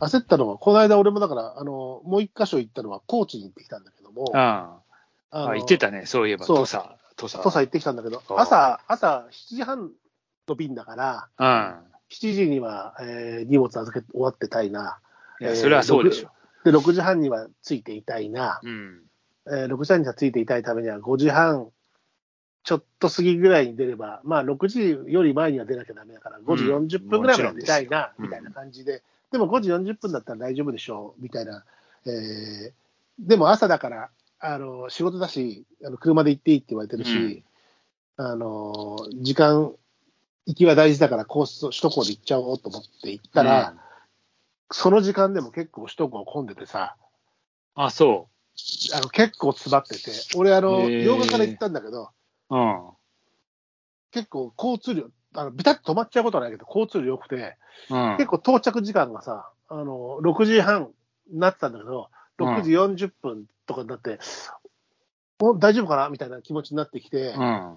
焦ったのは、この間俺もだから、あの、もう一箇所行ったのは高知に行ってきたんだけども、ああのあ、言ってたね、そういえば、土佐、土佐。土佐行ってきたんだけど、あ朝、朝7時半の便だから、うん。7時には、えー荷物預け終わってたいな。いや、えーそれはそうでしょ。で、6時半には着いていたいな。うん。えー6時半には着いていたいためには、5時半ちょっと過ぎぐらいに出れば、まあ、6時より前には出なきゃダメだから、5時40分ぐらいまで出たいな、うんみたいな感じで、でも5時40分だったら大丈夫でしょう、みたいな。えーでも朝だから、あの仕事だし、あの車で行っていいって言われてるし、あの時間、行きは大事だから、コース、首都高で行っちゃおうと思って行ったら、その時間でも結構首都高混んでてさ、あ、そあの結構詰まってて、俺、あの、洋画から行ったんだけど、う。うん。結構交通量、あのビタッと止まっちゃうことはないけど、交通量良くて、うん。結構到着時間がさ、あの、6時半になってたんだけど、6時40分とかになって、お大丈夫かな？みたいな気持ちになってきて、うん。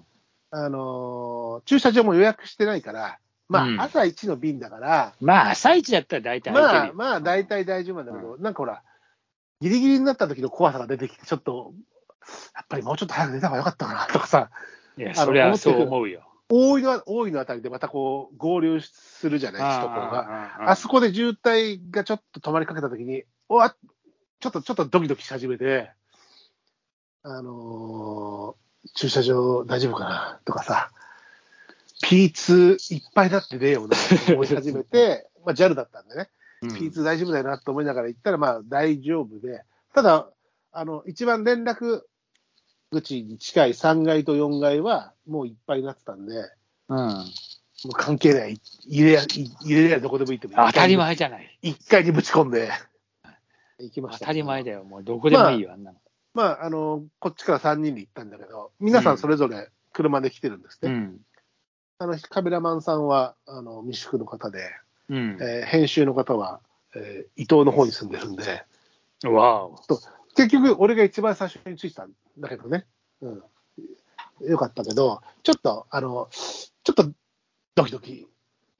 あのー駐車場も予約してないから、まあ、うん朝一の便だから、まあ、朝一だったら大体まあ、まあ、大体大丈夫なんだけど、なんかほら、ギリギリになった時の怖さが出てきて、ちょっと、やっぱりもうちょっと早く出た方がよかったかなとかさ、いや、そりゃそう思うよ。大井の、大井のあたりでまたこう、合流するじゃない、首都高が。ああそこで渋滞がちょっと止まりかけたときに、おわちょっと、ちょっとドキドキし始めて、あのー駐車場大丈夫かなとかさ、P2 いっぱいだってねえよなと思い始めて、まあ JAL だったんでね、うん。P2 大丈夫だよなと思いながら行ったら、まあ大丈夫で、ただ、あの、一番連絡口に近い3階と4階はもういっぱいになってたんで、うん。もう関係ない。入れや、入れりゃどこでもいいって当たり。前じゃない。一回にぶち込んで、行きました。当たり前だよ。もうどこでもいいよ、あんなの。まあ、あの、こっちから3人で行ったんだけど、皆さんそれぞれ車で来てるんですね。うん。あの、カメラマンさんは、あの、未宿の方で、うん。えー編集の方は、えー伊東の方に住んでるんで、わお。結局、俺が一番最初に着いたんだけどね。うん。よかったけど、ちょっと、あの、ちょっとドキドキ、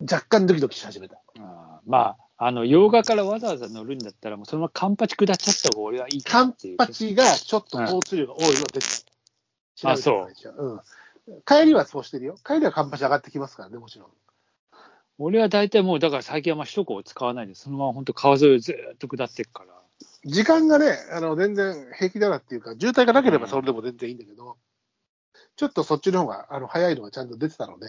若干ドキドキし始めた。あーまあ、あの、洋画からわざわざ乗るんだったら、もうそのままカンパチ下っちゃった方が俺はいいかカン。パチがちょっと交通量が多いので、あそうう。うん。帰りはそうしてるよ。帰りはカンパチ上がってきますからね、もちろん。俺は大体もう、だから最近はまあ首都高を使わないで、そのまま本当川沿いをずーっと下っていくから。時間がね、あの全然平気だなっていうか、渋滞がなければそれでも全然いいんだけど、ちょっとそっちの方があの早いのがちゃんと出てたので、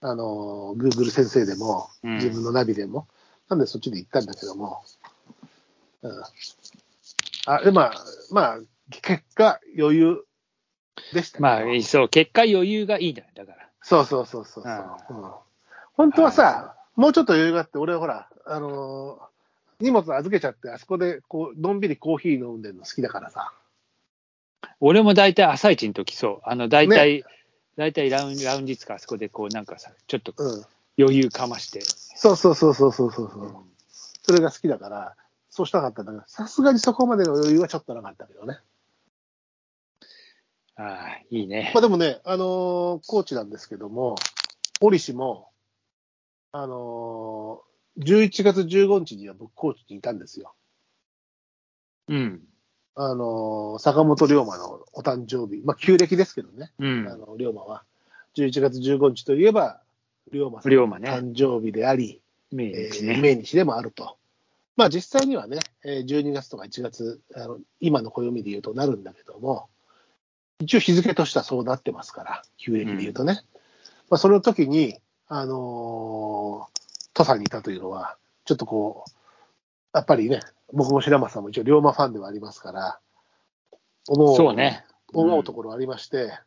あの Google 先生でも、うん。自分のナビでも、なんでそっちで行ったんだけども、うん、あでまあ、まあ、結果、余裕でしたけどまあ、そう、結果余裕がいいんだよ、だから。そうそうそうそうそう、ん。本当はさ、もうちょっと余裕があって、俺はほら、あのー荷物預けちゃって、あそこでこうのんびりコーヒー飲んでるの好きだからさ。俺も大体朝一の時そう、あの、大体、大体ラウンラウンジつかあそこでこうなんかさ、ちょっとうん。余裕かまして。そうそうそうそうそうそう。うそれが好きだから、そうしたかったんだけど、さすがにそこまでの余裕はちょっとなかったけどね。ああ、いいねまあ。でもね、あのー高知なんですけども、折しも、あのー11月15日には僕、高知にいたんですよ。うん。あのー坂本龍馬のお誕生日、まあ、旧暦ですけどね、うんあ。の龍馬は。11月15日といえば、龍馬さんの誕生日であり、命えー日ね。命日でもあると。まあ実際にはね、えー12月とか1月、あの今の暦で言うとなるんだけども、一応日付としてはそうなってますから、旧暦で言うとね。まあその時に、あのー土佐にいたというのは、ちょっとこう、やっぱりね、僕も白松さんも一応龍馬ファンではありますから、思う、そうね。思うところありまして、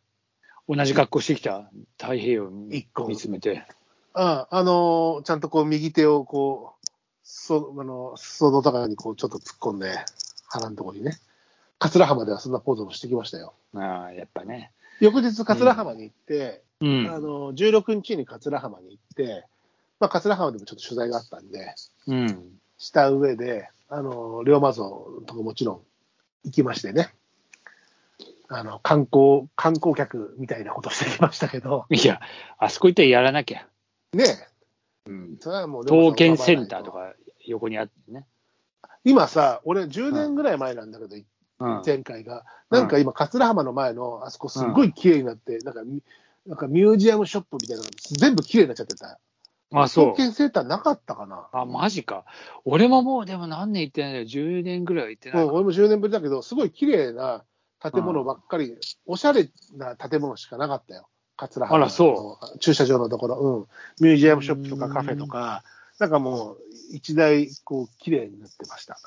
同じ格好してきた太平洋を一個見つめて。ああのーちゃんとこう右手をこう、そあの裾の高にこうちょっと突っ込んで、腹のところにね、桂浜ではそんなポーズもしてきましたよ。ああ、やっぱね。翌日、桂浜に行って、うん。あの16日に桂浜に行って、まあ、桂浜でもちょっと取材があったんで、うん。した上で、あの龍馬像とかもちろん行きましてね、あの観光観光客みたいなことしてきましたけど、いや、あそこ行ったらやらなきゃ。ねえ、うん。それはもう刀剣センターとか横にあってね。今さ、俺10年ぐらい前なんだけど、うん。前回が。なんか今、桂浜の前のあそこすごい綺麗になって、なんかミ、なんかミュージアムショップみたいなのが全部綺麗になっちゃってた。あ、そう刀。剣セーターなかったかな。あ、マジか。俺ももうでも何年行ってないんだよ。10年ぐらいは行ってないうん、俺も10年ぶりだけど、すごい綺麗な建物ばっかり、おしゃれな建物しかなかったよ。桂浜のあらそ駐車場のところ、うん。ミュージアムショップとかカフェとか、なんかもう、一台、こう、綺麗になってました。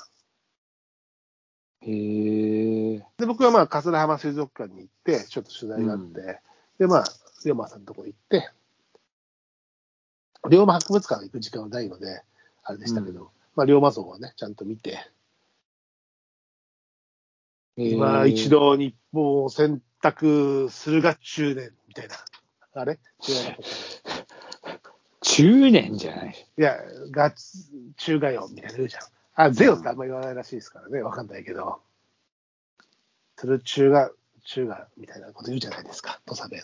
へえ。で、僕はまあ、桂浜水族館に行って、ちょっと取材があって、うで、まあ、龍馬さんのとこ行って、龍馬博物館行く時間はないので、あれでしたけど、まあ、龍馬像をね、ちゃんと見て、今一。度日本を選択するが中年みたいな。あれ？中年じゃない。いや、がつ、中がよ、みたいな言うじゃん。あ、ゼオってあんま言わないらしいですからね、わかんないけど。する中が、中が、みたいなこと言うじゃないですか、土佐弁。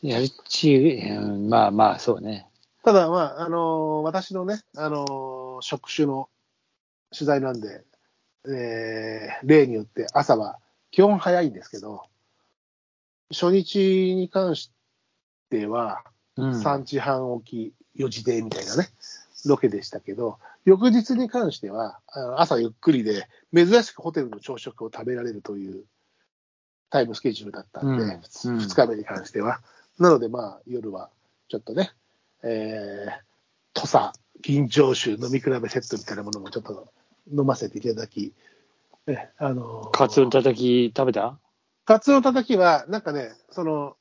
やるち、うんまあまあ、そうね。ただ、まあ、あのー私のね、あのー職種の取材なんで、えー例によって朝は基本早いんですけど、初日に関しては、うん。3時半起き、4時でみたいなね、ロケでしたけど、翌日に関しては、朝ゆっくりで、珍しくホテルの朝食を食べられるというタイムスケジュールだったんで、うんうん2日目に関しては。なので、まあ、夜はちょっとね、えー、土佐、銀醸酒飲み比べセットみたいなものもちょっと飲ませていただき、ね、あのーカツオのたたき食べた？カツオのたたきは、なんかね、その、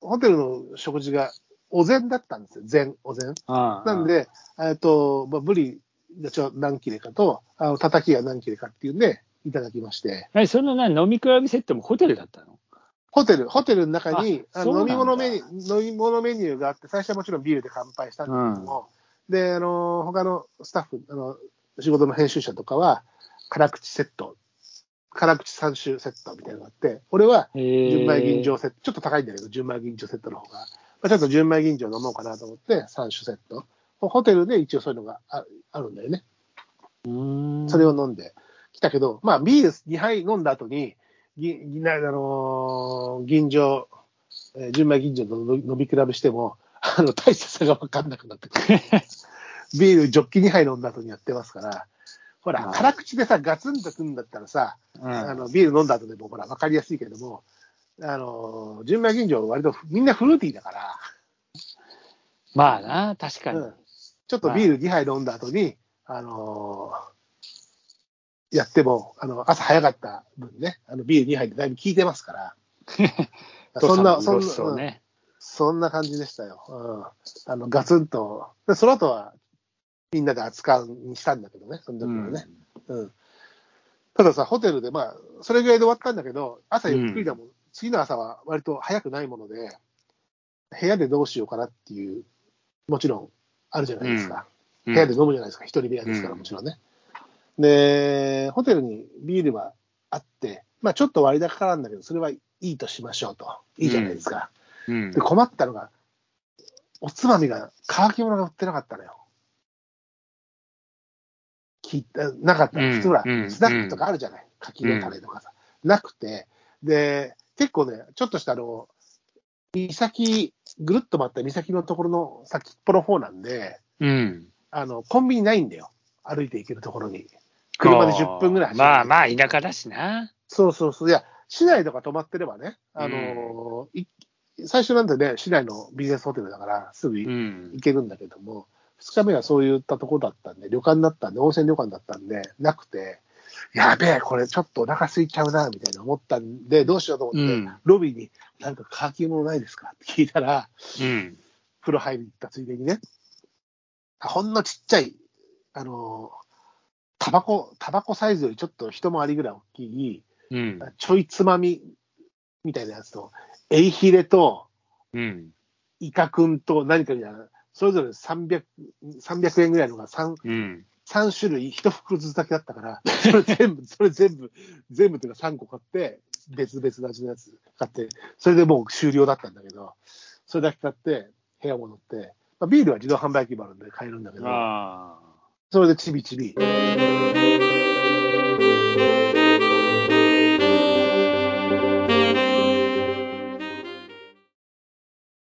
ホテルの食事がお膳だったんですよ。膳、お膳。なん、で、えっと、まあ、ブリがちょ何切れかと、あの、たたきが何切れかっていうんで、いただきまして、え、そのな飲み比べセットもホテルだったの？ホテル、ホテルの中に、飲み物メニュー、飲み物メニューがあって、最初はもちろんビールで乾杯したんだけども、で、あの、他のスタッフ、あの、仕事の編集者とかは、辛口セット、辛口3種セットみたいなのがあって、俺は、純米吟醸セット、ちょっと高いんだけど、純米吟醸セットの方が、まあ、ちょっと純米吟醸飲もうかなと思って、3種セット。ホテルで一応そういうのがああるんだよね。うん。それを飲んできたけど、まあ、ビール2杯飲んだ後に、ぎぎなあのー吟醸、えー純米吟醸と飲み比べしても、あの、大切さが分かんなくなってくる。ビールジョッキ2杯飲んだ後にやってますから、ほら、辛口でさ、ガツンとくんだったらさ、うんあのビール飲んだ後でもほら、分かりやすいけれども、あの、純米吟醸は割とみんなフルーティーだから、まあな、確かに。うんちょっとビール2杯飲んだ後に、あのやっても、あの、朝早かった分ね、あのビール2杯でだいぶ効いてますから、そんな、そんな、ね。そんな感じでしたよ。うん。あの、ガツンと。で、その後は、みんなで扱うにしたんだけどね、その時はね。うん。たださ、ホテルで、まあ、それぐらいで終わったんだけど、朝ゆっくりだもん。次の朝は割と早くないもので、部屋でどうしようかなっていう、もちろんあるじゃないですか。うん部屋で飲むじゃないですか。一人部屋ですから、うんもちろんね。で、ホテルにビールはあって、まあちょっと割高かなんだけど、それはいいとしましょうと。いいじゃないですか。うんで、困ったのが、おつまみが、乾き物が売ってなかったのよ。聞いた、なかった。うん普通ほら、うんスナックとかあるじゃない。柿の種とかさ。なくて、で、結構ね、ちょっとしたあの、岬、ぐるっと回った岬のところの先っぽの方なんで、うん。あの、コンビニないんだよ。歩いて行けるところに。車で10分ぐらい走るまあまあ、田舎だしな。そうそうそう。いや、市内とか泊まってればね、あのーい最初なんてね、市内のビジネスホテルだから、すぐう行ん。けるんだけども、2日目はそういったところだったんで、旅館だったんで、温泉旅館だったんで、なくて、やべえ、これちょっとお腹空いちゃうな、みたいな思ったんで、どうしようと思って、うんロビーに、なんか乾き物ないですかって聞いたら、うん。風呂入り行ったついでにね、ほんのちっちゃい、あのータバコ、タバコサイズよりちょっと一回りぐらい大きい、うん。ちょいつまみみたいなやつと、エイヒレと、うん。イカくんと何かみたいな、それぞれ300、300円ぐらいのが 3, うん。3種類、1袋ずつだけだったから、それ全部、それ全部、全部というか3個買って、別々の味のやつ買って、それでもう終了だったんだけど、それだけ買って、部屋戻って、まあ、ビールは自動販売機もあるんで買えるんだけど、あそれでちびちび。